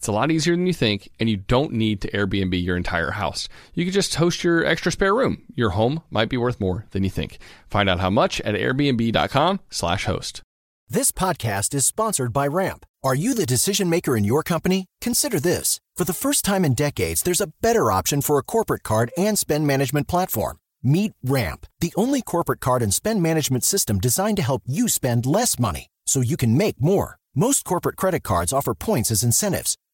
It's a lot easier than you think, and you don't need to Airbnb your entire house. You can just host your extra spare room. Your home might be worth more than you think. Find out how much at airbnb.com/slash host. This podcast is sponsored by Ramp. Are you the decision maker in your company? Consider this. For the first time in decades, there's a better option for a corporate card and spend management platform. Meet Ramp, the only corporate card and spend management system designed to help you spend less money so you can make more. Most corporate credit cards offer points as incentives,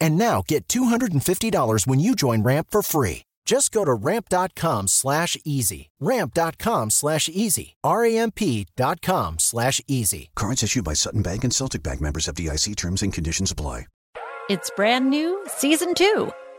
And now get $250 when you join Ramp for free. Just go to ramp.com slash easy. Ramp.com slash easy. R-A-M-P.com slash easy. Cards issued by Sutton Bank and Celtic Bank members FDIC terms and conditions apply. It's brand new, season two.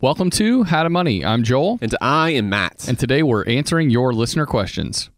Welcome to How to Money. I'm Joel. And I am Matt. And today we're answering your listener questions.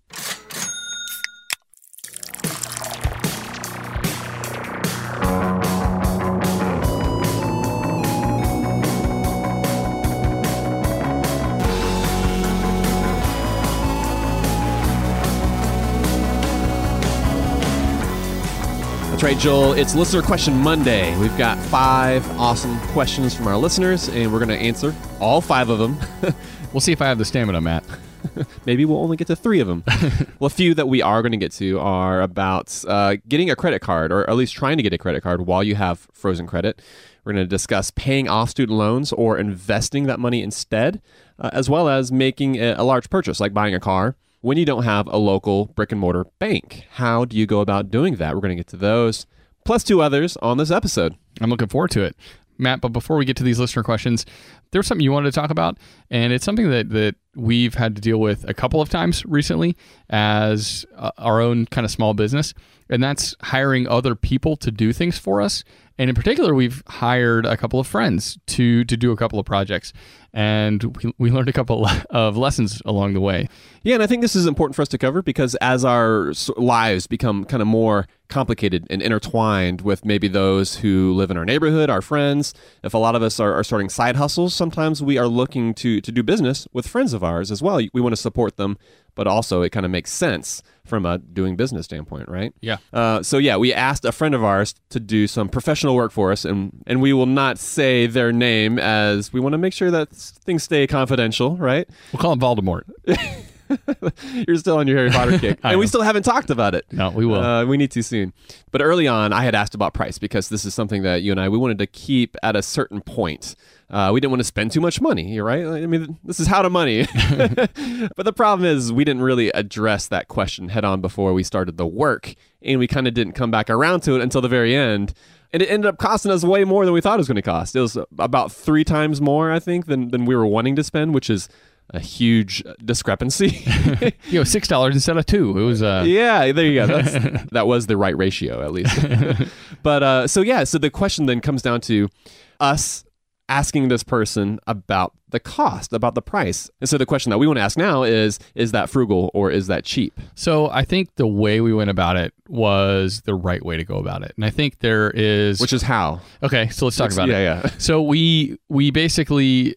Joel. It's Listener Question Monday. We've got five awesome questions from our listeners, and we're going to answer all five of them. we'll see if I have the stamina, Matt. Maybe we'll only get to three of them. well, a few that we are going to get to are about uh, getting a credit card, or at least trying to get a credit card while you have frozen credit. We're going to discuss paying off student loans or investing that money instead, uh, as well as making a, a large purchase like buying a car when you don't have a local brick and mortar bank. How do you go about doing that? We're going to get to those, plus two others on this episode. I'm looking forward to it. Matt, but before we get to these listener questions, there was something you wanted to talk about, and it's something that, that we've had to deal with a couple of times recently as uh, our own kind of small business, and that's hiring other people to do things for us. And in particular, we've hired a couple of friends to to do a couple of projects, and we, we learned a couple of lessons along the way. Yeah, and I think this is important for us to cover because as our lives become kind of more complicated and intertwined with maybe those who live in our neighborhood, our friends, if a lot of us are, are starting side hustles, sometimes we are looking to to do business with friends of ours as well. We want to support them, but also it kind of makes sense from a doing business standpoint, right? Yeah. Uh, so yeah, we asked a friend of ours to do some professional work for us, and and we will not say their name as we want to make sure that things stay confidential, right? We'll call him Voldemort. You're still on your Harry Potter kick, and we still haven't talked about it. No, we will. Uh, we need to soon. But early on, I had asked about price because this is something that you and I we wanted to keep at a certain point. Uh, we didn't want to spend too much money, You're right? I mean, this is how to money. but the problem is, we didn't really address that question head on before we started the work, and we kind of didn't come back around to it until the very end. And it ended up costing us way more than we thought it was going to cost. It was about three times more, I think, than, than we were wanting to spend, which is a huge discrepancy. you know, six dollars instead of two. It was. Uh... Yeah, there you go. That's, that was the right ratio, at least. but uh, so yeah, so the question then comes down to us asking this person about the cost, about the price. And so the question that we want to ask now is is that frugal or is that cheap? So I think the way we went about it was the right way to go about it. And I think there is Which is how? Okay, so let's talk about yeah, it. yeah. So we we basically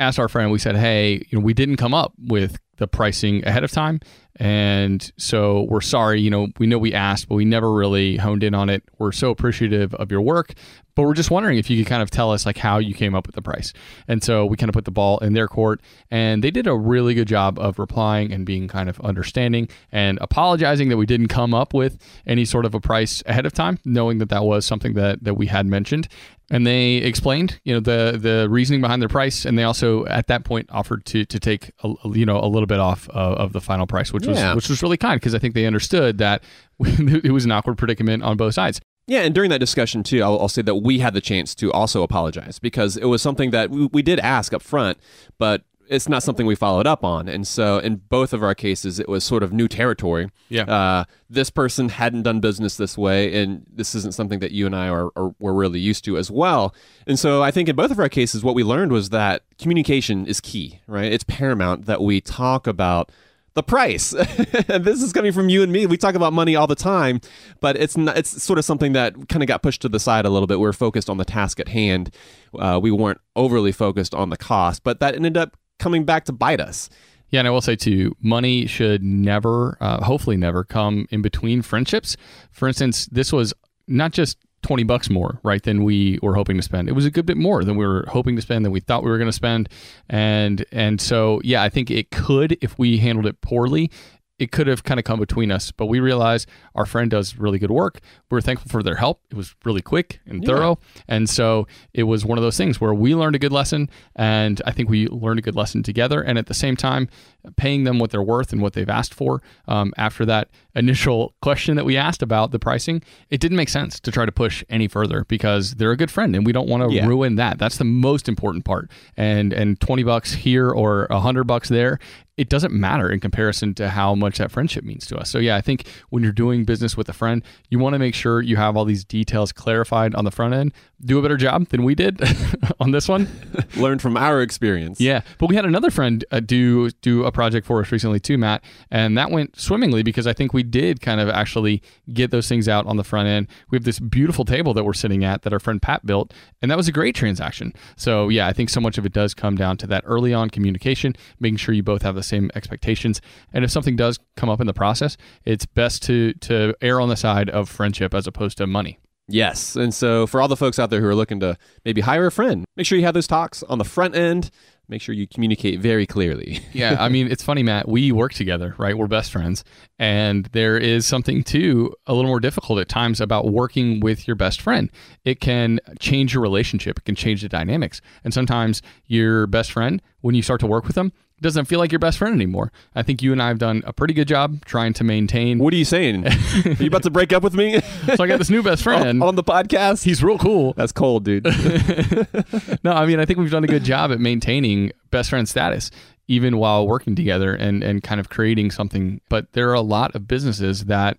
asked our friend, we said, Hey, you know, we didn't come up with the pricing ahead of time. And so we're sorry, you know, we know we asked, but we never really honed in on it. We're so appreciative of your work, but we're just wondering if you could kind of tell us like how you came up with the price. And so we kind of put the ball in their court and they did a really good job of replying and being kind of understanding and apologizing that we didn't come up with any sort of a price ahead of time, knowing that that was something that, that we had mentioned and they explained you know the the reasoning behind their price and they also at that point offered to to take a, you know a little bit off of, of the final price which Yeah. was which was really kind because i think they understood that it was an awkward predicament on both sides Yeah, and during that discussion too, I'll, I'll say that we had the chance to also apologize because it was something that we, we did ask up front, but it's not something we followed up on. And so in both of our cases, it was sort of new territory. Yeah. Uh, this person hadn't done business this way, and this isn't something that you and I are, are were really used to as well. And so I think in both of our cases, what we learned was that communication is key, right? It's paramount that we talk about the price. this is coming from you and me. We talk about money all the time, but it's not, it's sort of something that kind of got pushed to the side a little bit. We are focused on the task at hand. Uh, we weren't overly focused on the cost, but that ended up coming back to bite us. Yeah, and I will say too, money should never, uh, hopefully never, come in between friendships. For instance, this was not just 20 bucks more, right, than we were hoping to spend. It was a good bit more than we were hoping to spend, than we thought we were going to spend. And and so, yeah, I think it could, if we handled it poorly, it could have kind of come between us. But we realized our friend does really good work. We were thankful for their help. It was really quick and thorough. And so it was one of those things where we learned a good lesson. And I think we learned a good lesson together. And at the same time, paying them what they're worth and what they've asked for um, after that initial question that we asked about the pricing, it didn't make sense to try to push any further because they're a good friend and we don't want to Yeah. ruin that. That's the most important part. And and 20 bucks here or 100 bucks there, it doesn't matter in comparison to how much that friendship means to us. So yeah, I think when you're doing business with a friend, you want to make sure you have all these details clarified on the front end. Do a better job than we did on this one. Learn from our experience. Yeah, but we had another friend uh, do do a project for us recently too, Matt, and that went swimmingly because I think we did kind of actually get those things out on the front end. We have this beautiful table that we're sitting at that our friend Pat built, and that was a great transaction. So yeah, I think so much of it does come down to that early on communication, making sure you both have the same expectations, and if something does come up in the process, it's best to to err on the side of friendship as opposed to money. Yes. And so for all the folks out there who are looking to maybe hire a friend, make sure you have those talks on the front end. Make sure you communicate very clearly. yeah, I mean, it's funny, Matt. We work together, right? We're best friends. And there is something, too, a little more difficult at times about working with your best friend. It can change your relationship, it can change the dynamics. And sometimes your best friend, when you start to work with them, doesn't feel like your best friend anymore. I think you and I have done a pretty good job trying to maintain. What are you saying? are you about to break up with me So I got this new best friend. on the podcast? He's real cool. That's cold, dude. no, I mean, I think we've done a good job at maintaining best friend status, even while working together and, and kind of creating something. But there are a lot of businesses that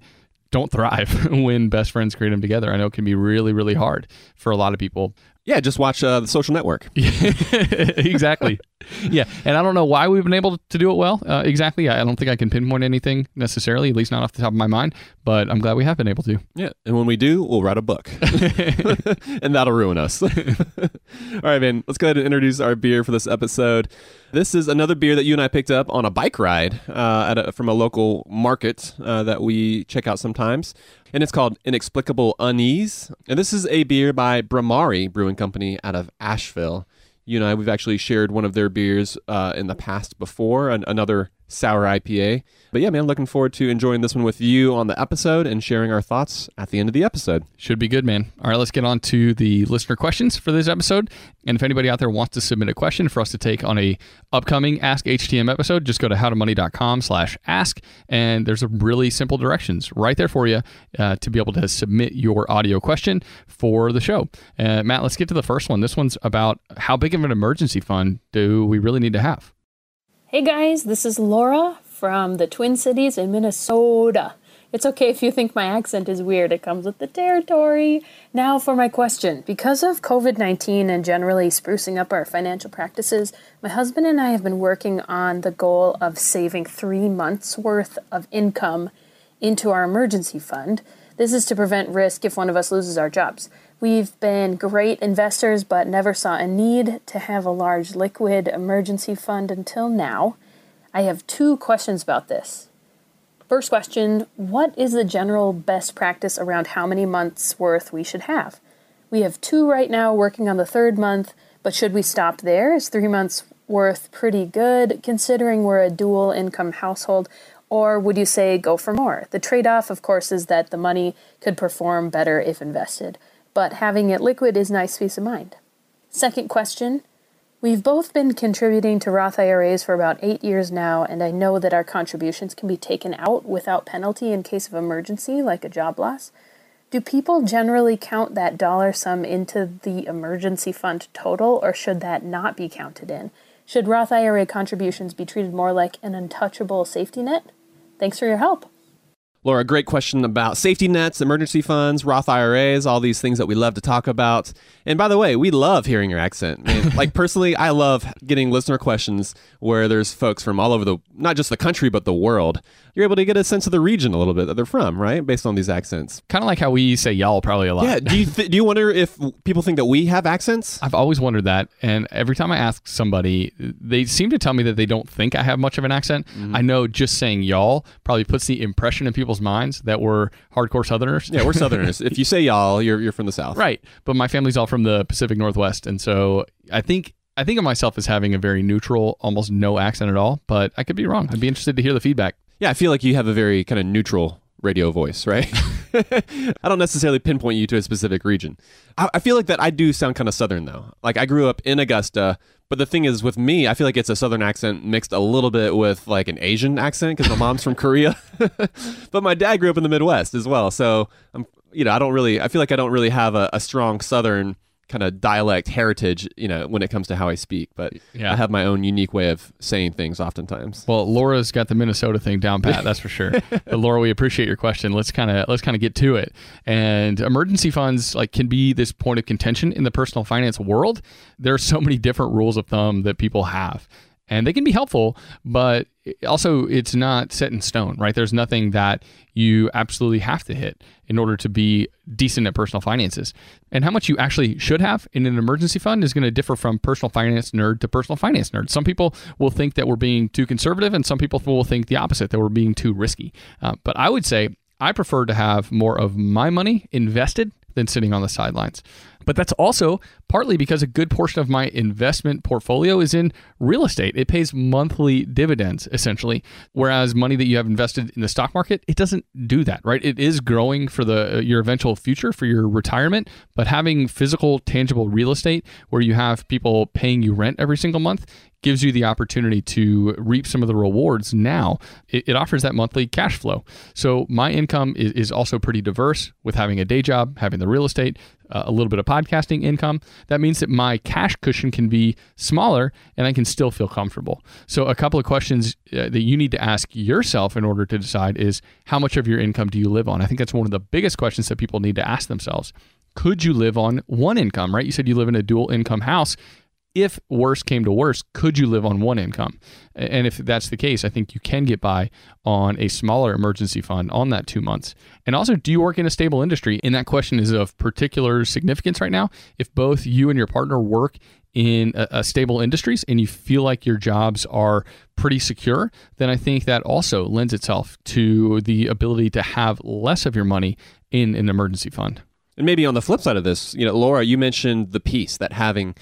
don't thrive when best friends create them together. I know it can be really, really hard for a lot of people. Yeah, just watch uh, the social network. exactly. yeah. And I don't know why we've been able to do it well. Uh, exactly. I don't think I can pinpoint anything necessarily, at least not off the top of my mind, but I'm glad we have been able to. Yeah. And when we do, we'll write a book. and that'll ruin us. All right, man. Let's go ahead and introduce our beer for this episode. This is another beer that you and I picked up on a bike ride uh, at a, from a local market uh, that we check out sometimes. And it's called Inexplicable Unease. And this is a beer by Bhramari Brewing Company out of Asheville. You and I, we've actually shared one of their beers uh, in the past before, an, another sour IPA. But yeah, man, looking forward to enjoying this one with you on the episode and sharing our thoughts at the end of the episode. Should be good, man. All right, let's get on to the listener questions for this episode. And if anybody out there wants to submit a question for us to take on a upcoming Ask HTM episode, just go to howtomoney.com slash ask. And there's a really simple directions right there for you uh, to be able to submit your audio question for the show. Uh, Matt, let's get to the first one. This one's about how big of an emergency fund do we really need to have? Hey guys, this is Laura from the Twin Cities in Minnesota. It's okay if you think my accent is weird, it comes with the territory. Now for my question. Because of COVID 19 and generally sprucing up our financial practices, my husband and I have been working on the goal of saving three months' worth of income into our emergency fund. This is to prevent risk if one of us loses our jobs. We've been great investors but never saw a need to have a large liquid emergency fund until now. I have two questions about this. First question What is the general best practice around how many months worth we should have? We have two right now working on the third month, but should we stop there? Is three months worth pretty good considering we're a dual income household? Or would you say go for more? The trade off, of course, is that the money could perform better if invested, but having it liquid is nice peace of mind. Second question We've both been contributing to Roth IRAs for about eight years now, and I know that our contributions can be taken out without penalty in case of emergency, like a job loss. Do people generally count that dollar sum into the emergency fund total, or should that not be counted in? Should Roth IRA contributions be treated more like an untouchable safety net? Thanks for your help. Laura, great question about safety nets, emergency funds, Roth IRAs, all these things that we love to talk about. And by the way, we love hearing your accent. Man, like personally, I love getting listener questions where there's folks from all over the, not just the country, but the world. You're able to get a sense of the region a little bit that they're from, right? Based on these accents. Kind of like how we say y'all probably a lot. Yeah. Do you, th- do you wonder if people think that we have accents? I've always wondered that. And every time I ask somebody, they seem to tell me that they don't think I have much of an accent. Mm-hmm. I know just saying y'all probably puts the impression in people's minds that we're hardcore Southerners. Yeah, we're Southerners. if you say y'all, you're, you're from the South. Right. But my family's all from the Pacific Northwest. And so I think. I think of myself as having a very neutral, almost no accent at all, but I could be wrong. I'd be interested to hear the feedback. Yeah, I feel like you have a very kind of neutral radio voice, right? I don't necessarily pinpoint you to a specific region. I, I, feel like that I do sound kind of Southern though. Like I grew up in Augusta, but the thing is with me, I feel like it's a Southern accent mixed a little bit with like an Asian accent because my mom's from Korea, but my dad grew up in the Midwest as well. So I'm, you know, I don't really, I feel like I don't really have a, a strong Southern kind of dialect heritage, you know, when it comes to how I speak. But Yeah. I have my own unique way of saying things oftentimes. Well, Laura's got the Minnesota thing down pat, that's for sure. but Laura, we appreciate your question. Let's kind of let's kind of get to it. And emergency funds like can be this point of contention in the personal finance world. There are so many different rules of thumb that people have. And they can be helpful, but also it's not set in stone, right? There's nothing that you absolutely have to hit in order to be decent at personal finances. And how much you actually should have in an emergency fund is going to differ from personal finance nerd to personal finance nerd. Some people will think that we're being too conservative, and some people will think the opposite, that we're being too risky. Uh, but I would say I prefer to have more of my money invested than sitting on the sidelines. But that's also partly because a good portion of my investment portfolio is in real estate. It pays monthly dividends essentially, whereas money that you have invested in the stock market, it doesn't do that, right? It is growing for the uh, your eventual future for your retirement, but having physical tangible real estate where you have people paying you rent every single month gives you the opportunity to reap some of the rewards now. It, it offers that monthly cash flow. So my income is, is also pretty diverse with having a day job, having the real estate, uh, a little bit of podcasting income. That means that my cash cushion can be smaller and I can still feel comfortable. So a couple of questions uh, that you need to ask yourself in order to decide is how much of your income do you live on? I think that's one of the biggest questions that people need to ask themselves. Could you live on one income, right? You said you live in a dual income house if worse came to worse, could you live on one income? And if that's the case, I think you can get by on a smaller emergency fund on that two months. And also, do you work in a stable industry? And that question is of particular significance right now. If both you and your partner work in a, a stable industries and you feel like your jobs are pretty secure, then I think that also lends itself to the ability to have less of your money in an emergency fund. And maybe on the flip side of this, you know, Laura, you mentioned the piece that having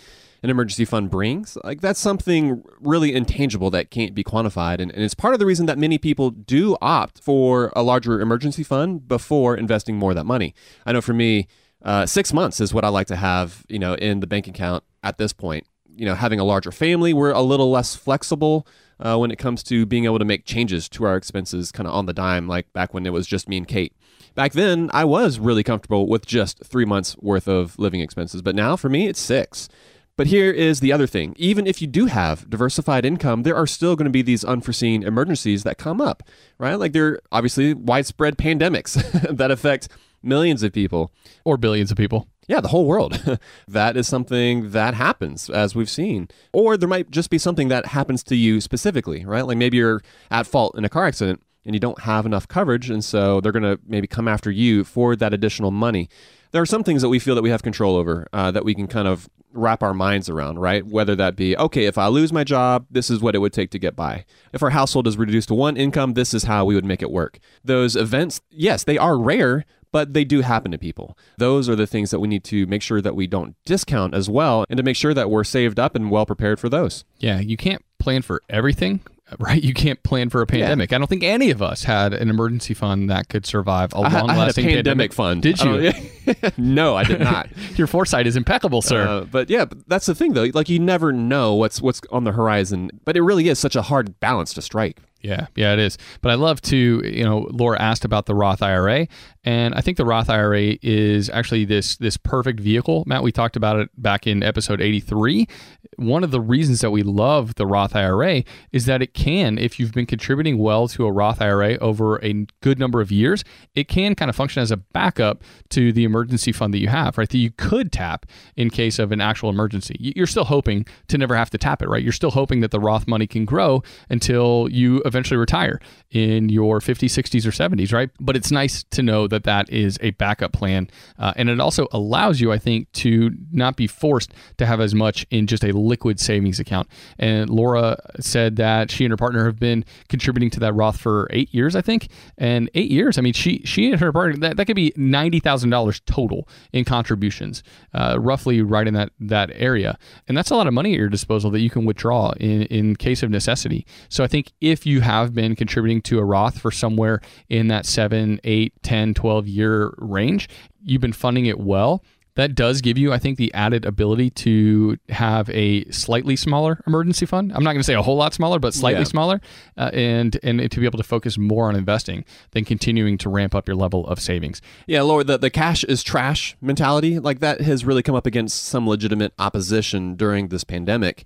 an emergency fund brings. Like that's something really intangible that can't be quantified. And, and it's part of the reason that many people do opt for a larger emergency fund before investing more of that money. I know for me, uh, six months is what I like to have, you know, in the bank account at this point. You know, having a larger family, we're a little less flexible uh, when it comes to being able to make changes to our expenses kind of on the dime, like back when it was just me and Kate. Back then, I was really comfortable with just three months worth of living expenses, but now for me, it's six But here is the other thing. Even if you do have diversified income, there are still going to be these unforeseen emergencies that come up, right? Like there are obviously widespread pandemics that affect millions of people. Or billions of people. Yeah, the whole world. that is something that happens, as we've seen. Or there might just be something that happens to you specifically, right? Like maybe you're at fault in a car accident and you don't have enough coverage, and so they're going to maybe come after you for that additional money. There are some things that we feel that we have control over uh, that we can kind of wrap our minds around, right? Whether that be, okay, if I lose my job, this is what it would take to get by. If our household is reduced to one income, this is how we would make it work. Those events, yes, they are rare, but they do happen to people. Those are the things that we need to make sure that we don't discount as well and to make sure that we're saved up and well prepared for those. Yeah, you can't plan for everything, right? You can't plan for a pandemic. I don't think any of us had an emergency fund that could survive a I, long I lasting pandemic, fund. Did I you? no, I did not. Your foresight is impeccable, sir. Uh, but yeah, but that's the thing though. Like you never know what's what's on the horizon. But it really is such a hard balance to strike. Yeah, yeah, it is. But I love to, you know, Laura asked about the Roth IRA, and I think the Roth IRA is actually this this perfect vehicle. Matt, we talked about it back in episode 83. One of the reasons that we love the Roth IRA is that it can, if you've been contributing well to a Roth IRA over a good number of years, it can kind of function as a backup to the emergency fund that you have, right? That you could tap in case of an actual emergency. You're still hoping to never have to tap it, right? You're still hoping that the Roth money can grow until you eventually retire in your 50s, 60s, or 70s, right? But it's nice to know that that is a backup plan. Uh, and it also allows you, I think, to not be forced to have as much in just a liquid savings account. And Laura said that she and her partner have been contributing to that Roth for eight years, I think. And eight years, I mean, she she and her partner, that, that could be $90,000 total in contributions, uh, roughly right in that, that area. And that's a lot of money at your disposal that you can withdraw in, in case of necessity. So I think if you have been contributing to a Roth for somewhere in that 7, 8, 10, 12 year range, you've been funding it well. That does give you, I think, the added ability to have a slightly smaller emergency fund. I'm not going to say a whole lot smaller, but slightly Yeah. smaller, uh, and and to be able to focus more on investing than continuing to ramp up your level of savings. Yeah, Laura, the, the cash is trash mentality, like that has really come up against some legitimate opposition during this pandemic.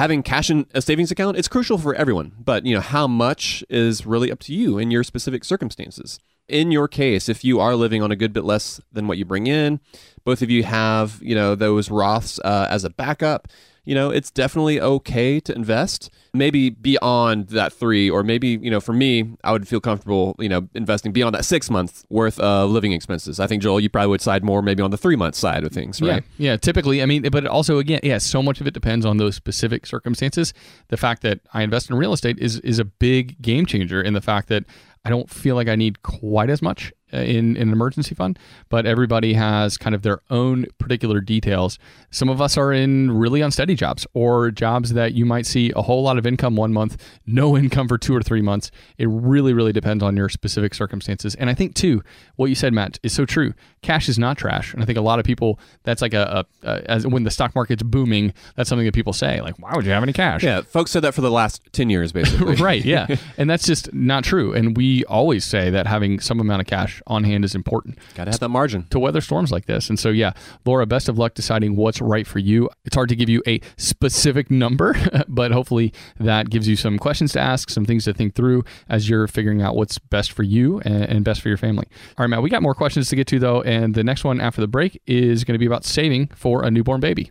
Having cash in a savings account, it's crucial for everyone, but you know, how much is really up to you in your specific circumstances. In your case, if you are living on a good bit less than what you bring in, both of you have, you know, those Roths uh, as a backup, you know, it's definitely okay to invest. Maybe beyond that three, or maybe, you know, for me, I would feel comfortable, you know, investing beyond that six months worth of living expenses. I think, Joel, you probably would side more maybe on the three month side of things, right? Yeah, yeah. Typically, I mean, but also again, yeah, so much of it depends on those specific circumstances. The fact that I invest in real estate is is a big game changer in the fact that I don't feel like I need quite as much Uh, in, in an emergency fund, but everybody has kind of their own particular details. Some of us are in really unsteady jobs or jobs that you might see a whole lot of income one month, no income for two or three months. It really, really depends on your specific circumstances. And I think, too, what you said, Matt, is so true. Cash is not trash. And I think a lot of people, that's like a, a, a as when the stock market's booming, that's something that people say, like, why would you have any cash? Yeah, folks said that for the last 10 years, basically. right yeah and that's just not true and we always say that having some amount of cash on hand is important Gotta have that margin. to weather storms like this. And so yeah laura best of luck deciding what's right for you. It's hard to give you a specific number but hopefully that gives you some questions to ask some things to think through as you're figuring out what's best for you and, and best for your family. All right matt we got more questions to get to though and the next one after the break is going to be about saving for a newborn baby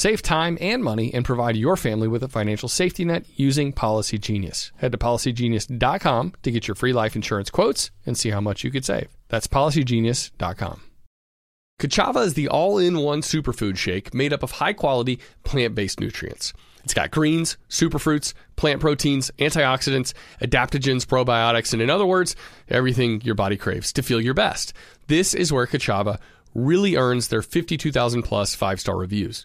Save time and money and provide your family with a financial safety net using Policy Genius. Head to policygenius.com to get your free life insurance quotes and see how much you could save. That's policygenius.com. Kachava is the all in one superfood shake made up of high quality plant based nutrients. It's got greens, superfruits, plant proteins, antioxidants, adaptogens, probiotics, and in other words, everything your body craves to feel your best. This is where Kachava really earns their 52,000 plus five star reviews.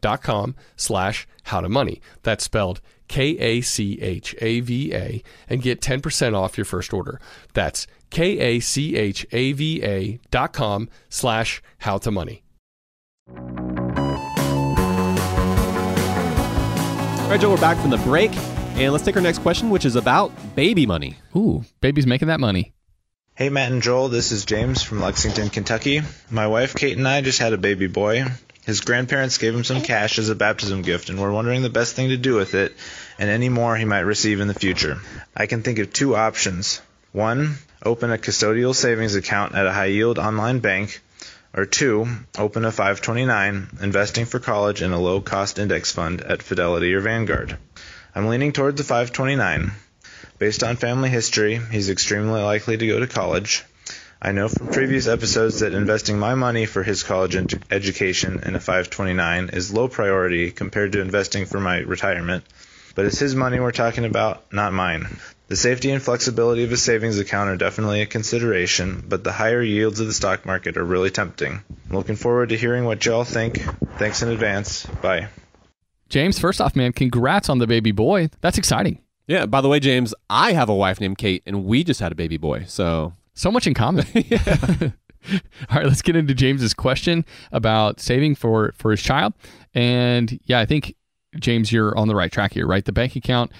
dot com slash how to money. That's spelled K A C H A V A and get 10% off your first order. That's K A C H A V A dot com slash how to money. All right, Joe, we're back from the break, and let's take our next question, which is about baby money. Ooh, baby's making that money. Hey, Matt and Joel, this is James from Lexington, Kentucky. My wife Kate and I just had a baby boy. His grandparents gave him some cash as a baptism gift, and we're wondering the best thing to do with it and any more he might receive in the future. I can think of two options. One, open a custodial savings account at a high yield online bank, or two, open a 529, investing for college in a low cost index fund at Fidelity or Vanguard. I'm leaning toward the 529. Based on family history, he's extremely likely to go to college. I know from previous episodes that investing my money for his college ed- education in a 529 is low priority compared to investing for my retirement, but it's his money we're talking about, not mine. The safety and flexibility of a savings account are definitely a consideration, but the higher yields of the stock market are really tempting. I'm looking forward to hearing what y'all think. Thanks in advance. Bye. James, first off, man, congrats on the baby boy. That's exciting. Yeah, by the way, James, I have a wife named Kate, and we just had a baby boy. So So much in common. All right, let's get into James's question about saving for for his child. And yeah, I think James, you're on the right track here, right? The bank account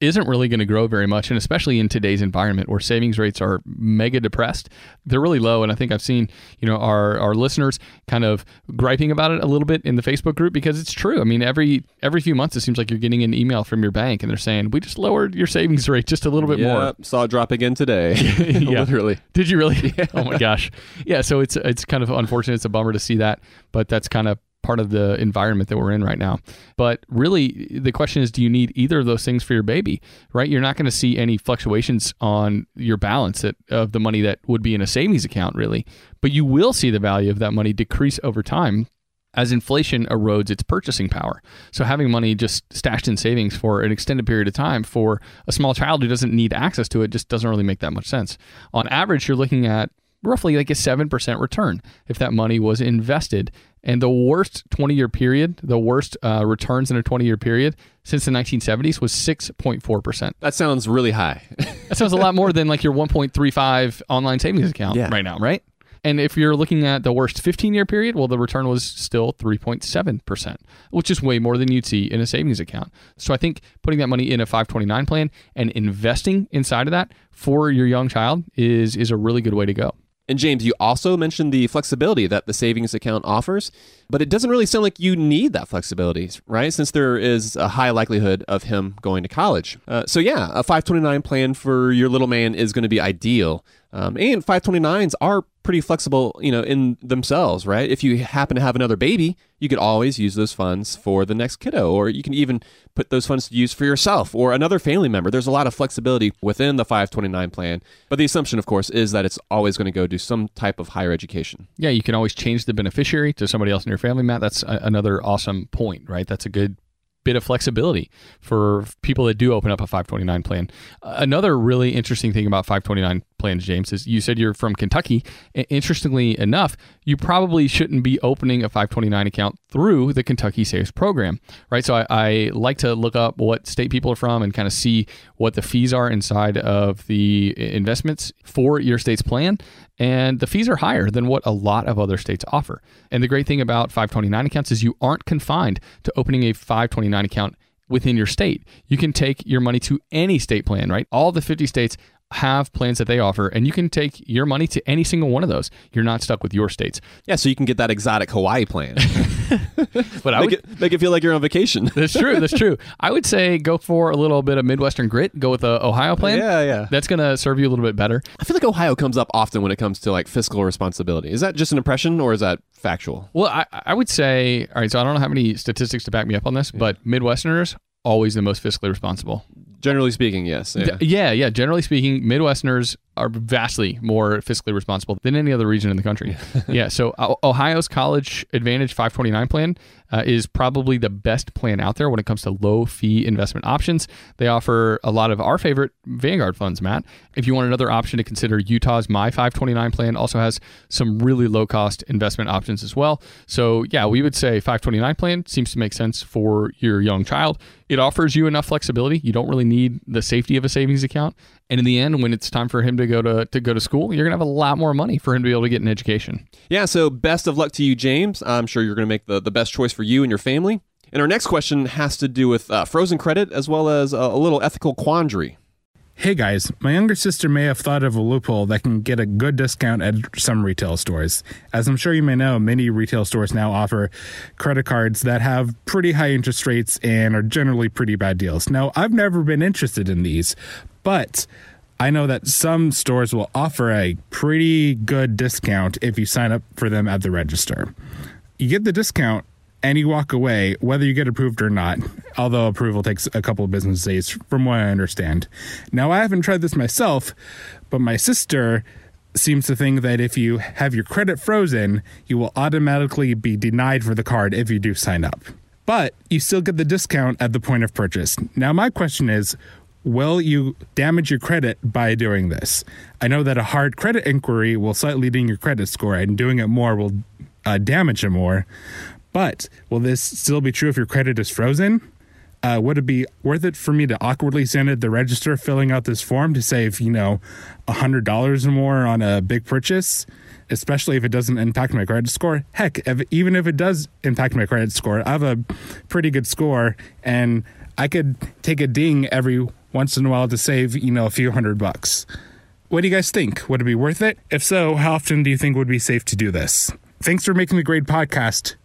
isn't really going to grow very much, and especially in today's environment where savings rates are mega depressed, they're really low. And I think I've seen, you know, our our listeners kind of griping about it a little bit in the Facebook group because it's true. I mean, every every few months it seems like you're getting an email from your bank and they're saying we just lowered your savings rate just a little bit more. Yep, saw it drop again today. Yeah. Literally. Did you really? Oh my gosh. Yeah. So it's it's kind of unfortunate. It's a bummer to see that, but that's kind of part of the environment that we're in right now. But really, the question is, do you need either of those things for your baby? Right? You're not going to see any fluctuations on your balance that, of the money that would be in a savings account, really. But you will see the value of that money decrease over time as inflation erodes its purchasing power. So having money just stashed in savings for an extended period of time for a small child who doesn't need access to it just doesn't really make that much sense. On average, you're looking at roughly like a 7% return if that money was invested. And the worst 20 year period, the worst uh, returns in a 20 year period since the 1970s was 6.4%. That sounds really high. that sounds a lot more than like your 1.35 online savings account Yeah. right now, right? And if you're looking at the worst 15 year period, well, the return was still 3.7%, which is way more than you'd see in a savings account. So I think putting that money in a 529 plan and investing inside of that for your young child is, is a really good way to go. And James, you also mentioned the flexibility that the savings account offers, but it doesn't really sound like you need that flexibility, right? Since there is a high likelihood of him going to college. Uh, so, yeah, a 529 plan for your little man is going to be ideal. Um, and 529s are pretty flexible, you know, in themselves, right? If you happen to have another baby, you could always use those funds for the next kiddo, or you can even put those funds to use for yourself or another family member. There's a lot of flexibility within the 529 plan, but the assumption, of course, is that it's always going to go do some type of higher education. Yeah, you can always change the beneficiary to somebody else in your family, Matt. That's a, another awesome point, right? That's a good bit of flexibility for people that do open up a 529 plan. Uh, another really interesting thing about 529 plans, James, is you said you're from Kentucky. Interestingly enough, you probably shouldn't be opening a 529 account through the Kentucky Saves program, right? So I, I like to look up what state people are from and kind of see what the fees are inside of the investments for your state's plan. And the fees are higher than what a lot of other states offer. And the great thing about 529 accounts is you aren't confined to opening a 529 account within your state. You can take your money to any state plan, right? All the 50 states have plans that they offer, and you can take your money to any single one of those. You're not stuck with your states. Yeah, so you can get that exotic Hawaii plan. But I make, would, it, make it feel like you're on vacation. that's true. That's true. I would say go for a little bit of Midwestern grit. Go with the Ohio plan. Yeah, yeah. That's going to serve you a little bit better. I feel like Ohio comes up often when it comes to like fiscal responsibility. Is that just an impression or is that factual? Well, I, I would say, all right, so I don't have any statistics to back me up on this, but Midwesterners, always the most fiscally responsible. Generally speaking, yes. Yeah. Yeah, yeah. Generally speaking, Midwesterners are vastly more fiscally responsible than any other region in the country. yeah. So Ohio's College Advantage 529 plan uh, is probably the best plan out there when it comes to low fee investment options. They offer a lot of our favorite Vanguard funds, Matt. If you want another option to consider, Utah's My 529 plan also has some really low cost investment options as well. So yeah, we would say 529 plan seems to make sense for your young child. It offers you enough flexibility. You don't really need the safety of a savings account. And in the end, when it's time for him to go to, to go to school, you're gonna have a lot more money for him to be able to get an education. Yeah, so best of luck to you, James. I'm sure you're going to make the, the best choice for you and your family. And our next question has to do with uh, frozen credit as well as a, a little ethical quandary. Hey guys, my younger sister may have thought of a loophole that can get a good discount at some retail stores. As I'm sure you may know, many retail stores now offer credit cards that have pretty high interest rates and are generally pretty bad deals. Now, I've never been interested in these, but I know that some stores will offer a pretty good discount if you sign up for them at the register. You get the discount and you walk away, whether you get approved or not, although approval takes a couple of business days, from what I understand. Now, I haven't tried this myself, but my sister seems to think that if you have your credit frozen, you will automatically be denied for the card if you do sign up. But you still get the discount at the point of purchase. Now, my question is will you damage your credit by doing this? I know that a hard credit inquiry will slightly ding your credit score, and doing it more will uh, damage it more. But will this still be true if your credit is frozen? Uh, would it be worth it for me to awkwardly stand at the register filling out this form to save, you know, $100 or more on a big purchase? Especially if it doesn't impact my credit score. Heck, if, even if it does impact my credit score, I have a pretty good score and I could take a ding every once in a while to save, you know, a few hundred bucks. What do you guys think? Would it be worth it? If so, how often do you think would be safe to do this? Thanks for making the great podcast.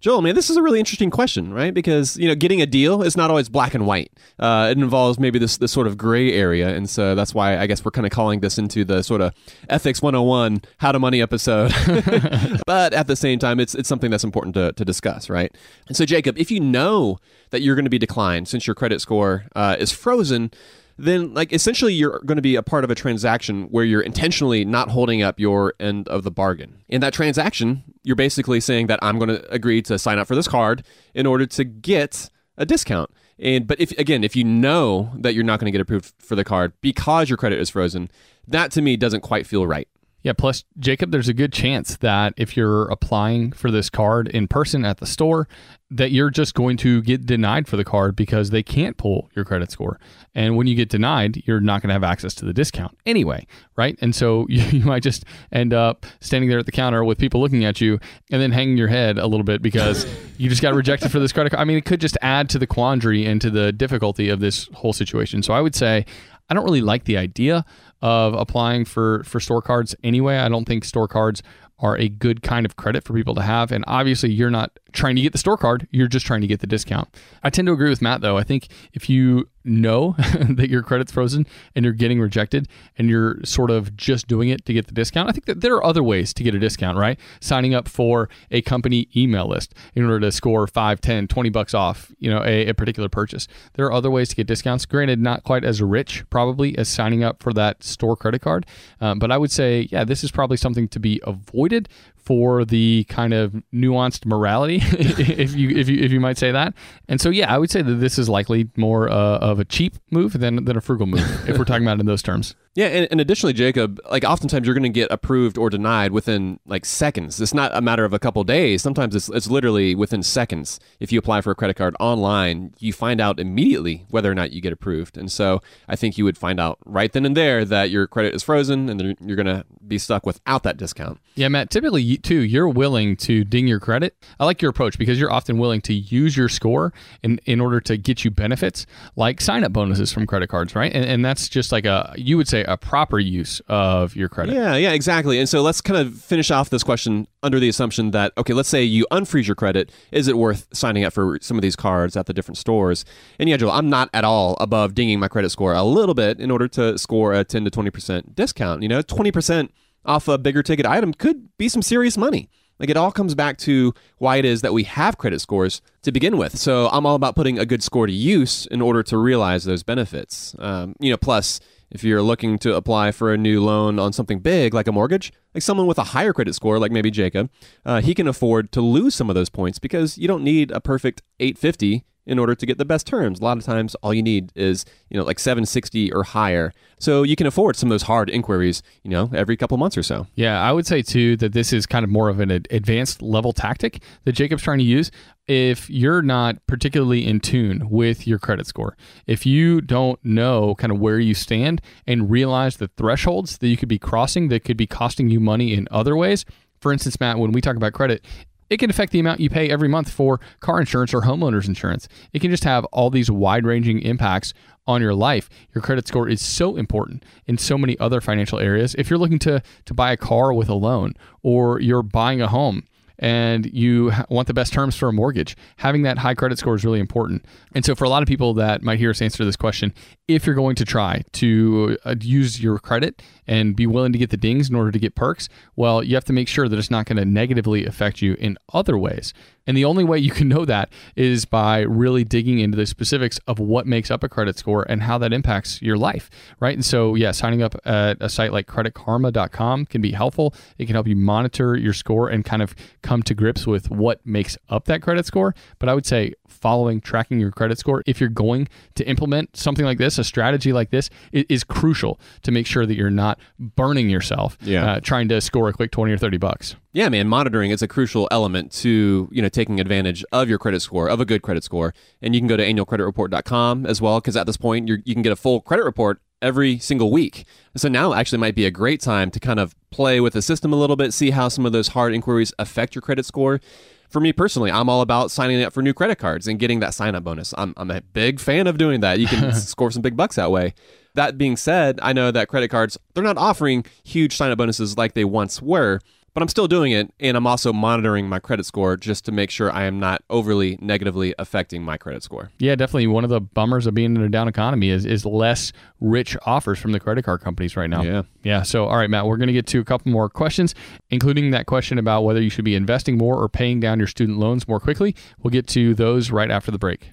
Joel, man, this is a really interesting question, right? Because you know, getting a deal is not always black and white. Uh, it involves maybe this this sort of gray area, and so that's why I guess we're kind of calling this into the sort of ethics 101 how to money episode. but at the same time, it's it's something that's important to, to discuss, right? And so, Jacob, if you know that you're going to be declined since your credit score uh, is frozen. Then like essentially you're going to be a part of a transaction where you're intentionally not holding up your end of the bargain. In that transaction, you're basically saying that I'm going to agree to sign up for this card in order to get a discount. And but if again, if you know that you're not going to get approved for the card because your credit is frozen, that to me doesn't quite feel right. Yeah, plus, Jacob, there's a good chance that if you're applying for this card in person at the store, that you're just going to get denied for the card because they can't pull your credit score. And when you get denied, you're not going to have access to the discount anyway, right? And so you, you might just end up standing there at the counter with people looking at you and then hanging your head a little bit because you just got rejected for this credit card. I mean, it could just add to the quandary and to the difficulty of this whole situation. So I would say, I don't really like the idea of applying for for store cards anyway. I don't think store cards are a good kind of credit for people to have. And obviously, you're not trying to get the store card, you're just trying to get the discount. I tend to agree with Matt, though. I think if you know that your credit's frozen and you're getting rejected and you're sort of just doing it to get the discount, I think that there are other ways to get a discount, right? Signing up for a company email list in order to score 5, 10, 20 bucks off, you know, a, a particular purchase. There are other ways to get discounts. Granted, not quite as rich probably as signing up for that store credit card. Um, but I would say, yeah, this is probably something to be avoided for the kind of nuanced morality, if you if you if you might say that. And so, yeah, I would say that this is likely more uh, of a cheap move than than a frugal move, if we're talking about it in those terms. Yeah, and, and additionally, Jacob, like oftentimes you're going to get approved or denied within like seconds. It's not a matter of a couple days. Sometimes it's, it's literally within seconds. If you apply for a credit card online, you find out immediately whether or not you get approved. And so I think you would find out right then and there that your credit is frozen and you're going to be stuck without that discount. Yeah, Matt, typically, too, you're willing to ding your credit. I like your approach because you're often willing to use your score in, in order to get you benefits like sign up bonuses from credit cards, right? And, and that's just like a, you would say, a proper use of your credit. Yeah, yeah, exactly. And so let's kind of finish off this question under the assumption that, okay, let's say you unfreeze your credit. Is it worth signing up for some of these cards at the different stores? And yeah, Joel, I'm not at all above dinging my credit score a little bit in order to score a 10 to 20% discount. You know, 20% off a bigger ticket item could be some serious money. Like it all comes back to why it is that we have credit scores to begin with. So I'm all about putting a good score to use in order to realize those benefits. Um, you know, plus if you're looking to apply for a new loan on something big like a mortgage, like someone with a higher credit score, like maybe Jacob, uh, he can afford to lose some of those points because you don't need a perfect 850 in order to get the best terms. A lot of times, all you need is you know like 760 or higher, so you can afford some of those hard inquiries, you know, every couple months or so. Yeah, I would say too that this is kind of more of an advanced level tactic that Jacob's trying to use. If you're not particularly in tune with your credit score, if you don't know kind of where you stand and realize the thresholds that you could be crossing that could be costing you money in other ways, for instance, Matt, when we talk about credit, it can affect the amount you pay every month for car insurance or homeowners insurance. It can just have all these wide ranging impacts on your life. Your credit score is so important in so many other financial areas. If you're looking to, to buy a car with a loan or you're buying a home, and you want the best terms for a mortgage, having that high credit score is really important. And so, for a lot of people that might hear us answer this question, if you're going to try to uh, use your credit and be willing to get the dings in order to get perks, well, you have to make sure that it's not going to negatively affect you in other ways. And the only way you can know that is by really digging into the specifics of what makes up a credit score and how that impacts your life, right? And so, yeah, signing up at a site like creditkarma.com can be helpful. It can help you monitor your score and kind of come to grips with what makes up that credit score. But I would say following, tracking your credit score, if you're going to implement something like this, a strategy like this, is crucial to make sure that you're not burning yourself yeah. uh, trying to score a quick 20 or 30 bucks. Yeah, man, monitoring is a crucial element to, you know, taking advantage of your credit score, of a good credit score. And you can go to annualcreditreport.com as well because at this point you can get a full credit report every single week. So now actually might be a great time to kind of play with the system a little bit, see how some of those hard inquiries affect your credit score. For me personally, I'm all about signing up for new credit cards and getting that sign up bonus. I'm, I'm a big fan of doing that. You can score some big bucks that way. That being said, I know that credit cards, they're not offering huge sign up bonuses like they once were but I'm still doing it. And I'm also monitoring my credit score just to make sure I am not overly negatively affecting my credit score. Yeah, definitely. One of the bummers of being in a down economy is, is less rich offers from the credit card companies right now. Yeah. Yeah. So, all right, Matt, we're going to get to a couple more questions, including that question about whether you should be investing more or paying down your student loans more quickly. We'll get to those right after the break.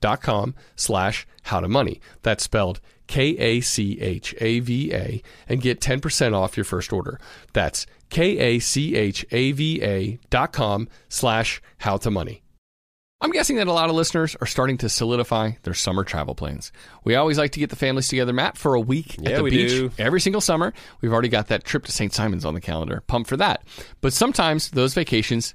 dot com slash how to money. That's spelled K A C H A V A and get 10% off your first order. That's K A C H A V A dot com slash how to money. I'm guessing that a lot of listeners are starting to solidify their summer travel plans. We always like to get the families together, Matt, for a week Yeah, at the we beach do. every single summer. We've already got that trip to St. Simon's on the calendar. Pumped for that. But sometimes those vacations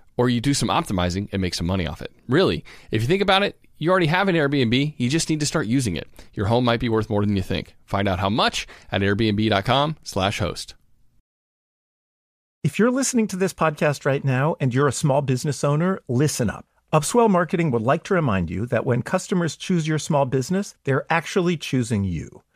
or you do some optimizing and make some money off it. Really, if you think about it, you already have an Airbnb, you just need to start using it. Your home might be worth more than you think. Find out how much at airbnb.com/host. If you're listening to this podcast right now and you're a small business owner, listen up. Upswell Marketing would like to remind you that when customers choose your small business, they're actually choosing you.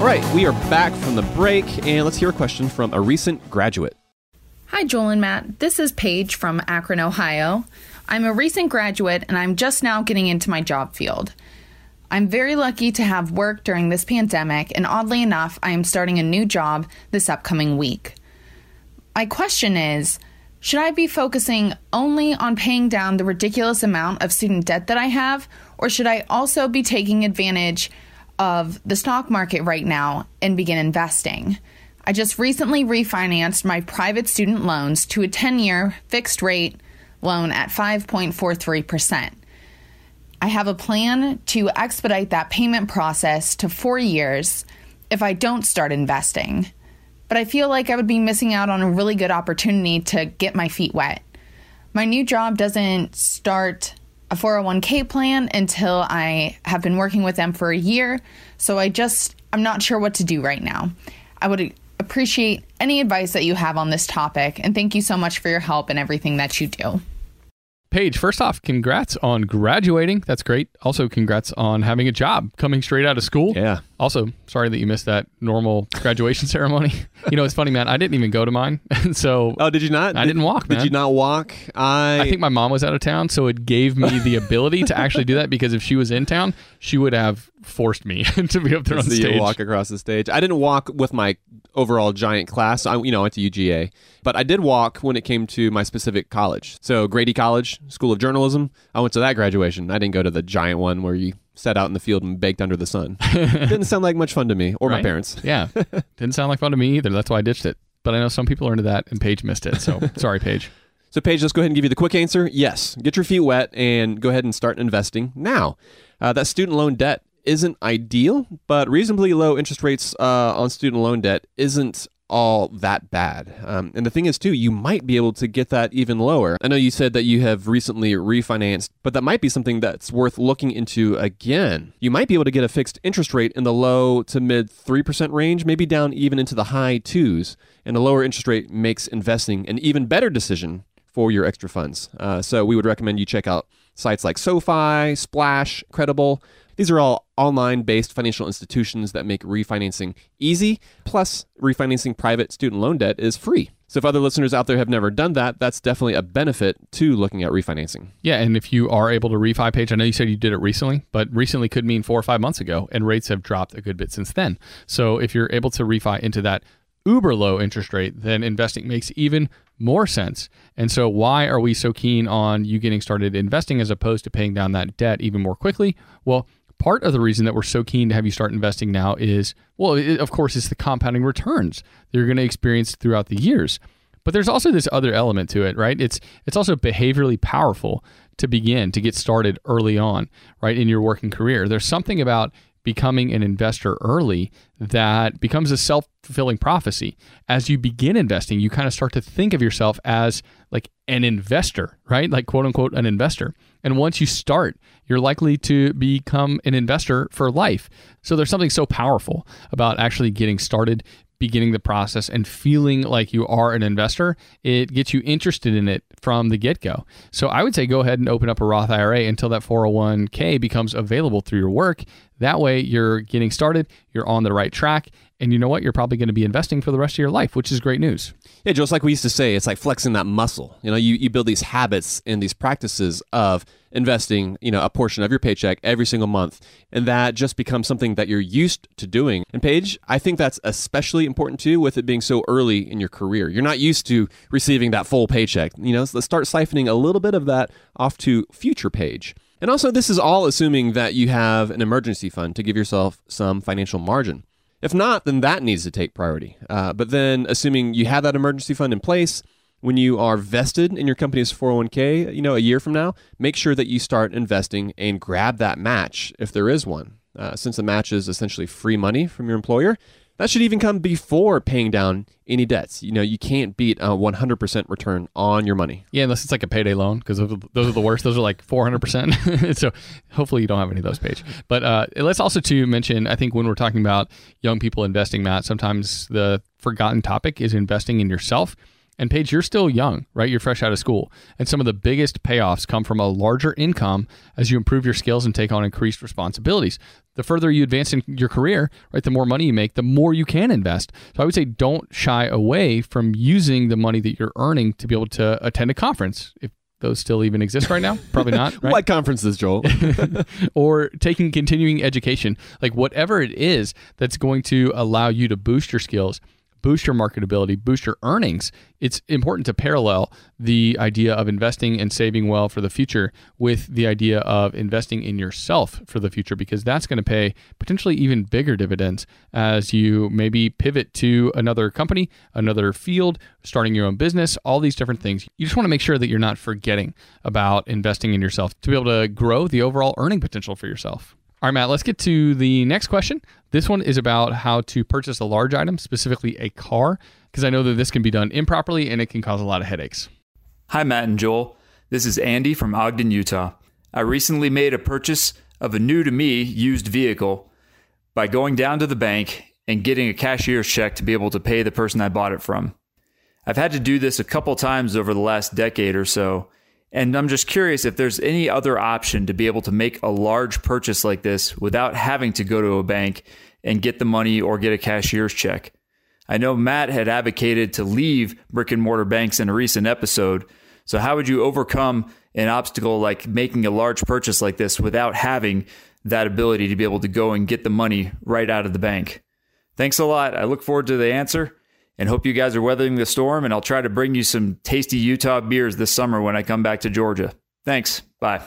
All right, we are back from the break, and let's hear a question from a recent graduate. Hi, Joel and Matt. This is Paige from Akron, Ohio. I'm a recent graduate and I'm just now getting into my job field. I'm very lucky to have work during this pandemic, and oddly enough, I am starting a new job this upcoming week. My question is should I be focusing only on paying down the ridiculous amount of student debt that I have, or should I also be taking advantage of the stock market right now and begin investing? I just recently refinanced my private student loans to a 10 year fixed rate loan at 5.43%. I have a plan to expedite that payment process to four years if I don't start investing. But I feel like I would be missing out on a really good opportunity to get my feet wet. My new job doesn't start a 401k plan until I have been working with them for a year, so I just, I'm not sure what to do right now. I would appreciate any advice that you have on this topic, and thank you so much for your help and everything that you do. Paige, first off, congrats on graduating. That's great. Also, congrats on having a job coming straight out of school. Yeah. Also, sorry that you missed that normal graduation ceremony. You know, it's funny, man. I didn't even go to mine. And so, Oh, did you not? I didn't walk, man. Did you not walk? I, I think my mom was out of town, so it gave me the ability to actually do that because if she was in town, she would have forced me to be up there on you stage. walk across the stage. I didn't walk with my overall giant class. I, you know, I went to UGA, but I did walk when it came to my specific college. So Grady College, School of Journalism. I went to that graduation. I didn't go to the giant one where you sat out in the field and baked under the sun. didn't sound like much fun to me or my parents. Yeah. Didn't sound like fun to me either. That's why I ditched it. But I know some people are into that, and Paige missed it. So sorry, Paige. So, Paige, let's go ahead and give you the quick answer. Yes, get your feet wet and go ahead and start investing now. Uh, that student loan debt isn't ideal, but reasonably low interest rates uh, on student loan debt isn't all that bad. Um, and the thing is, too, you might be able to get that even lower. I know you said that you have recently refinanced, but that might be something that's worth looking into again. You might be able to get a fixed interest rate in the low to mid 3% range, maybe down even into the high twos. And a lower interest rate makes investing an even better decision for your extra funds. Uh, so we would recommend you check out sites like SoFi, Splash, Credible. These are all online based financial institutions that make refinancing easy. Plus, refinancing private student loan debt is free. So if other listeners out there have never done that, that's definitely a benefit to looking at refinancing. Yeah, and if you are able to refi Paige, I know you said you did it recently, but recently could mean four or five months ago, and rates have dropped a good bit since then. So if you're able to refi into that uber low interest rate, then investing makes even more sense. And so why are we so keen on you getting started investing as opposed to paying down that debt even more quickly? Well, part of the reason that we're so keen to have you start investing now is, well, it, of course, it's the compounding returns that you're going to experience throughout the years. But there's also this other element to it, right? It's it's also behaviorally powerful to begin to get started early on, right, in your working career. There's something about becoming an investor early that becomes a self-fulfilling prophecy. As you begin investing, you kind of start to think of yourself as like an investor, right? Like quote unquote an investor. And once you start, you're likely to become an investor for life. So there's something so powerful about actually getting started, beginning the process and feeling like you are an investor, it gets you interested in it from the get go. So I would say go ahead and open up a Roth IRA until that 401k becomes available through your work. That way you're getting started, you're on the right track, and you know what? You're probably going to be investing for the rest of your life, which is great news. Yeah, just like we used to say, it's like flexing that muscle. You know, you, you build these habits and these practices of investing, you know, a portion of your paycheck every single month. And that just becomes something that you're used to doing. And Paige, I think that's especially important too with it being so early in your career. You're not used to receiving that full paycheck. You know, so let's start siphoning a little bit of that off to future Paige. And also, this is all assuming that you have an emergency fund to give yourself some financial margin. If not, then that needs to take priority. Uh, but then, assuming you have that emergency fund in place, when you are vested in your company's 401k, you know, a year from now, make sure that you start investing and grab that match if there is one. Uh, since the match is essentially free money from your employer, that should even come before paying down any debts. You know, you can't beat a 100% return on your money. Yeah, unless it's like a payday loan, because those, are- the worst. Those are like 400%. so hopefully you don't have any of those, Paige. But uh, let's also to mention, I think when we're talking about young people investing, Matt, sometimes the forgotten topic is investing in yourself. And Paige, you're still young, right? You're fresh out of school. And some of the biggest payoffs come from a larger income as you improve your skills and take on increased responsibilities. The further you advance in your career, right, the more money you make, the more you can invest. So I would say don't shy away from using the money that you're earning to be able to attend a conference. If those still even exist right now, probably not. Right? What conferences, Joel? or taking continuing education, like whatever it is that's going to allow you to boost your skills, boost your marketability, boost your earnings. It's important to parallel the idea of investing and saving well for the future with the idea of investing in yourself for the future because that's going to pay potentially even bigger dividends as you maybe pivot to another company, another field, starting your own business, all these different things. You just want to make sure that you're not forgetting about investing in yourself to be able to grow the overall earning potential for yourself. All right, Matt, let's get to the next question. This one is about how to purchase a large item, specifically a car, because I know that this can be done improperly and it can cause a lot of headaches. Hi, Matt and Joel. This is Andy from Ogden, Utah. I recently made a purchase of a new to me used vehicle by going down to the bank and getting a cashier's check to be able to pay the person I bought it from. I've had to do this a couple times over the last decade or so, And I'm just curious if there's any other option to be able to make a large purchase like this without having to go to a bank and get the money or get a cashier's check. I know Matt had advocated to leave brick and mortar banks in a recent episode. So, how would you overcome an obstacle like making a large purchase like this without having that ability to be able to go and get the money right out of the bank? Thanks a lot. I look forward to the answer and hope you guys are weathering the storm. And I'll try to bring you some tasty Utah beers this summer when I come back to Georgia. Thanks. Bye.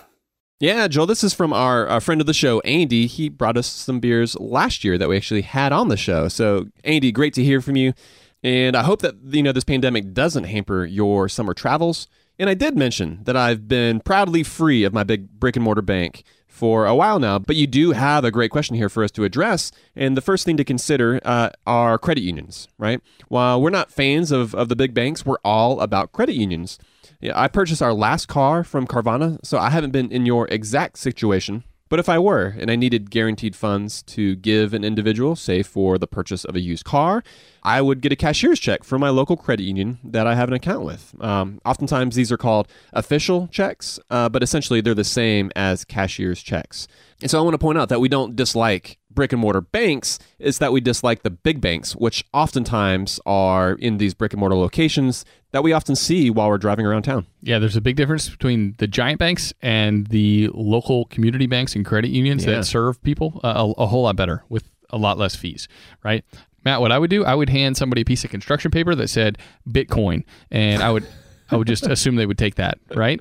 Yeah, Joel, this is from our, our friend of the show, Andy. He brought us some beers last year that we actually had on the show. So, Andy, great to hear from you. And I hope that, you know, this pandemic doesn't hamper your summer travels. And I did mention that I've been proudly free of my big brick and mortar bank for a while now, but you do have a great question here for us to address. And the first thing to consider uh, are credit unions, right? While we're not fans of, of the big banks, we're all about credit unions. Yeah, I purchased our last car from Carvana, so I haven't been in your exact situation. But if I were, and I needed guaranteed funds to give an individual, say for the purchase of a used car, I would get a cashier's check from my local credit union that I have an account with. Um, oftentimes, these are called official checks, uh, but essentially they're the same as cashier's checks. And so I want to point out that we don't dislike brick and mortar banks, is that we dislike the big banks, which oftentimes are in these brick and mortar locations that we often see while we're driving around town. Yeah, there's a big difference between the giant banks and the local community banks and credit unions Yeah. that serve people uh, a, a whole lot better with a lot less fees, right? Matt, what I would do, I would hand somebody a piece of construction paper that said Bitcoin, and I would, I would just assume they would take that, right?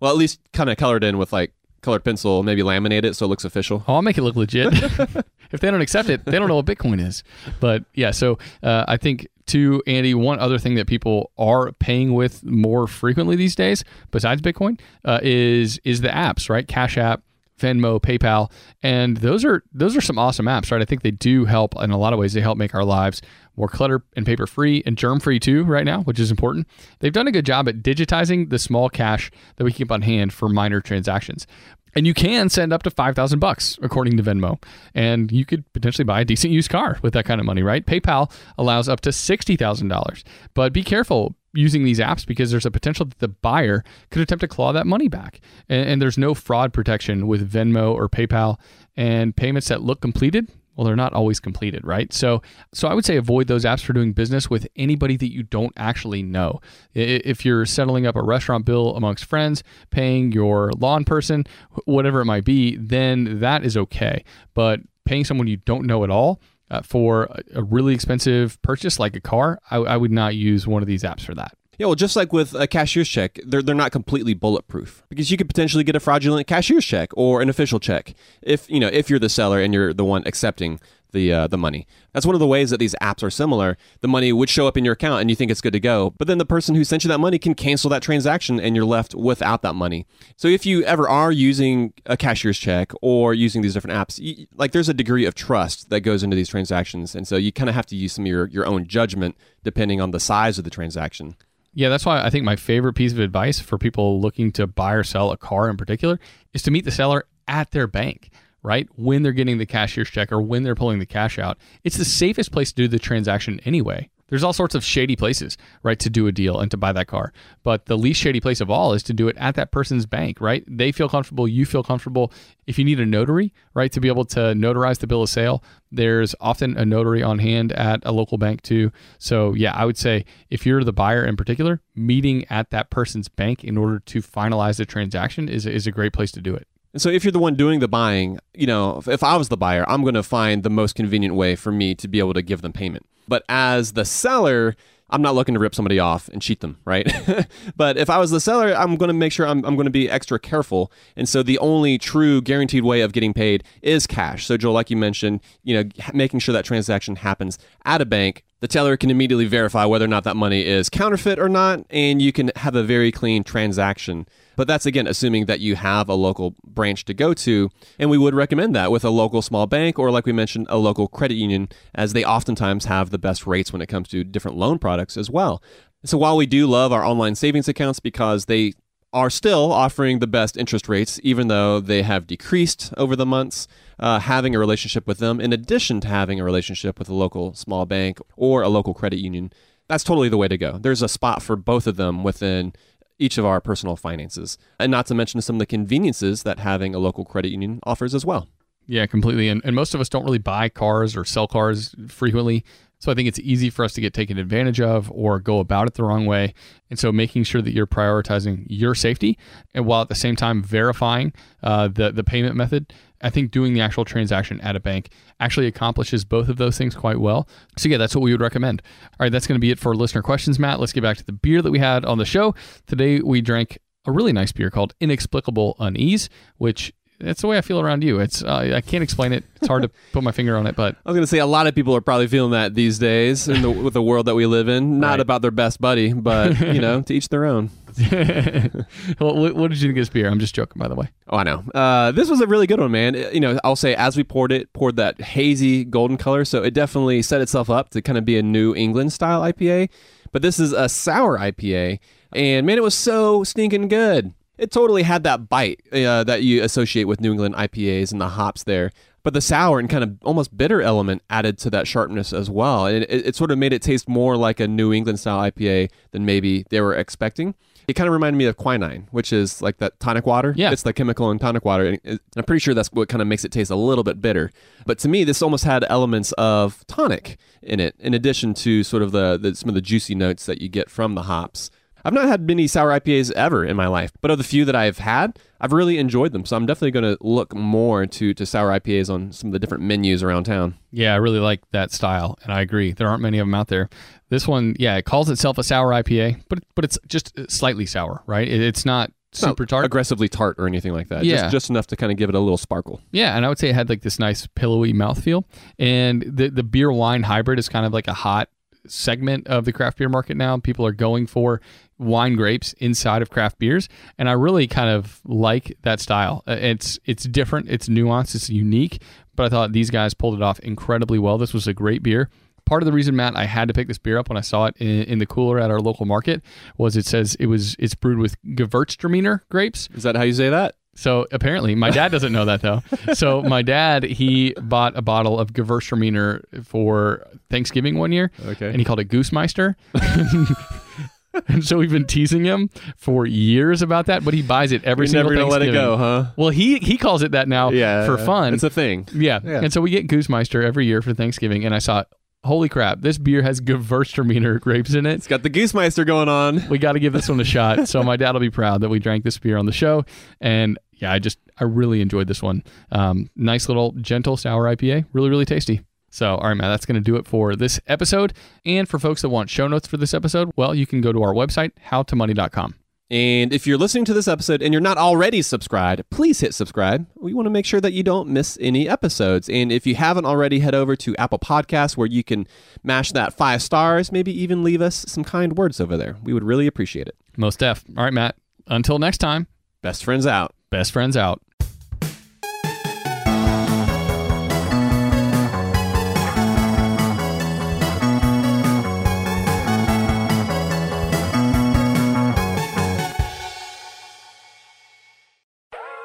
Well, at least kind of colored in with like colored pencil, maybe laminate it so it looks official. Oh, I'll make it look legit. if they don't accept it, they don't know what Bitcoin is. But yeah, so uh, I think to Andy, one other thing that people are paying with more frequently these days, besides Bitcoin, uh, is is the apps, right? Cash App, Venmo, PayPal, and those are those are some awesome apps, right? I think they do help in a lot of ways. They help make our lives more clutter and paper free and germ free too, right now, which is important. They've done a good job at digitizing the small cash that we keep on hand for minor transactions. And you can send up to 5,000 bucks according to Venmo. And you could potentially buy a decent used car with that kind of money, right? PayPal allows up to $60,000. But be careful using these apps because there's a potential that the buyer could attempt to claw that money back. And, and there's no fraud protection with Venmo or PayPal. And payments that look completed well they're not always completed right so so i would say avoid those apps for doing business with anybody that you don't actually know if you're settling up a restaurant bill amongst friends paying your lawn person whatever it might be then that is okay but paying someone you don't know at all uh, for a- really expensive purchase like a car I, I would not use one of these apps for that. Yeah, well, just like with a cashier's check, they're, they're not completely bulletproof because you could potentially get a fraudulent cashier's check or an official check if you know if you're the seller and you're the one accepting the uh, the money. That's one of the ways that these apps are similar. The money would show up in your account and you think it's good to go, but then the person who sent you that money can cancel that transaction and you're left without that money. So if you ever are using a cashier's check or using these different apps, you, like there's a degree of trust that goes into these transactions, and so you kind of have to use some of your your own judgment depending on the size of the transaction. Yeah, that's why I think my favorite piece of advice for people looking to buy or sell a car in particular is to meet the seller at their bank, right? When they're getting the cashier's check or when they're pulling the cash out. It's the safest place to do the transaction anyway. There's all sorts of shady places, right, to do a deal and to buy that car. But the least shady place of all is to do it at that person's bank, right? They feel comfortable, you feel comfortable. If you need a notary, right, to be able to notarize the bill of sale, there's often a notary on hand at a local bank too. So, yeah, I would say if you're the buyer in particular, meeting at that person's bank in order to finalize the transaction is, is a great place to do it. And so if you're the one doing the buying, you know, if, if I was the buyer, I'm going to find the most convenient way for me to be able to give them payment. But as the seller, I'm not looking to rip somebody off and cheat them, right? but if I was the seller, I'm going to make sure I'm, I'm going to be extra careful. And so the only true guaranteed way of getting paid is cash. So Joel, like you mentioned, you know, making sure that transaction happens at a bank. The teller can immediately verify whether or not that money is counterfeit or not, and you can have a very clean transaction. But that's again assuming that you have a local branch to go to. And we would recommend that with a local small bank or, like we mentioned, a local credit union, as they oftentimes have the best rates when it comes to different loan products as well. So while we do love our online savings accounts because they are still offering the best interest rates, even though they have decreased over the months. Uh, having a relationship with them, in addition to having a relationship with a local small bank or a local credit union, that's totally the way to go. There's a spot for both of them within each of our personal finances. And not to mention some of the conveniences that having a local credit union offers as well. Yeah, completely. And, and most of us don't really buy cars or sell cars frequently. So I think it's easy for us to get taken advantage of or go about it the wrong way. And so making sure that you're prioritizing your safety and while at the same time verifying uh, the, the payment method, I think doing the actual transaction at a bank actually accomplishes both of those things quite well. So yeah, that's what we would recommend. All right, that's going to be it for listener questions, Matt. Let's get back to the beer that we had on the show. Today we drank a really nice beer called Inexplicable Unease, which that's the way I feel around you. It's uh, I can't explain it. It's hard to put my finger on it, but I was going to say a lot of people are probably feeling that these days in the, with the world that we live in. Not Right. about their best buddy, but you know, to each their own. well, what, did you think of this beer? I'm just joking, by the way. Oh, I know. Uh, this was a really good one, man. It- you know, I'll say as we poured it, poured that hazy golden color, so it definitely set itself up to kind of be a New England style IPA. But this is a sour IPA, and man, it was so stinking good. It totally had that bite uh, that you associate with New England IPAs and the hops there. But the sour and kind of almost bitter element added to that sharpness as well. And it, it sort of made it taste more like a New England style IPA than maybe they were expecting. It kind of reminded me of quinine, which is like that tonic water. Yeah. It's the chemical in tonic water. And it- I'm pretty sure that's what kind of makes it taste a little bit bitter. But to me, this almost had elements of tonic in it, in addition to sort of the, the some of the juicy notes that you get from the hops. I've not had many sour IPAs ever in my life, but of the few that I've had, I've really enjoyed them. So I'm definitely going to look more to to sour IPAs on some of the different menus around town. Yeah, I really like that style, and I agree. There aren't many of them out there. This one, yeah, it calls itself a sour IPA, but but it's just uh, slightly sour, right? It, it's not It's super tart. aggressively tart or anything like that. Yeah. Just, just enough to kind of give it a little sparkle. Yeah, and I would say it had like this nice pillowy mouthfeel. And the the beer wine hybrid is kind of like a hot segment of the craft beer market now. People are going for wine grapes inside of craft beers, and I really kind of like that style. Uh, It's it's different, it's nuanced, it's unique, but I thought these guys pulled it off incredibly well. This was a great beer. Part of the reason, Matt, I had to pick this beer up when I saw it in, in the cooler at our local market was it says it was it's brewed with Gewürztraminer grapes. Is that how you say that? So apparently, my dad doesn't know that though. So my dad he bought a bottle of Gewürztraminer for Thanksgiving one year, Okay. and he called it Goosemeister. and so we've been teasing him for years about that, but he buys it every You're single never gonna let it go, huh? Well, he he calls it that now Yeah, for fun. It's a thing. yeah. Yeah. and so we get Goosemeister every year for Thanksgiving, and I saw. Holy crap! This beer has Gewürztraminer grapes in it. It's got the Goosemeister going on. We got to give this one a shot. So my dad will be proud that we drank this beer on the show. And yeah, I just I really enjoyed this one. Um, nice little gentle sour IPA, really really tasty. So all right, man, that's going to do it for this episode. And for folks that want show notes for this episode, well, you can go to our website howtomoney.com. And if you're listening to this episode and you're not already subscribed, please hit subscribe. We want to make sure that you don't miss any episodes. And if you haven't already, head over to Apple Podcasts where you can mash that five stars, maybe even leave us some kind words over there. We would really appreciate it. Most def. All right, Matt. Until next time, Best friends out. best friends out.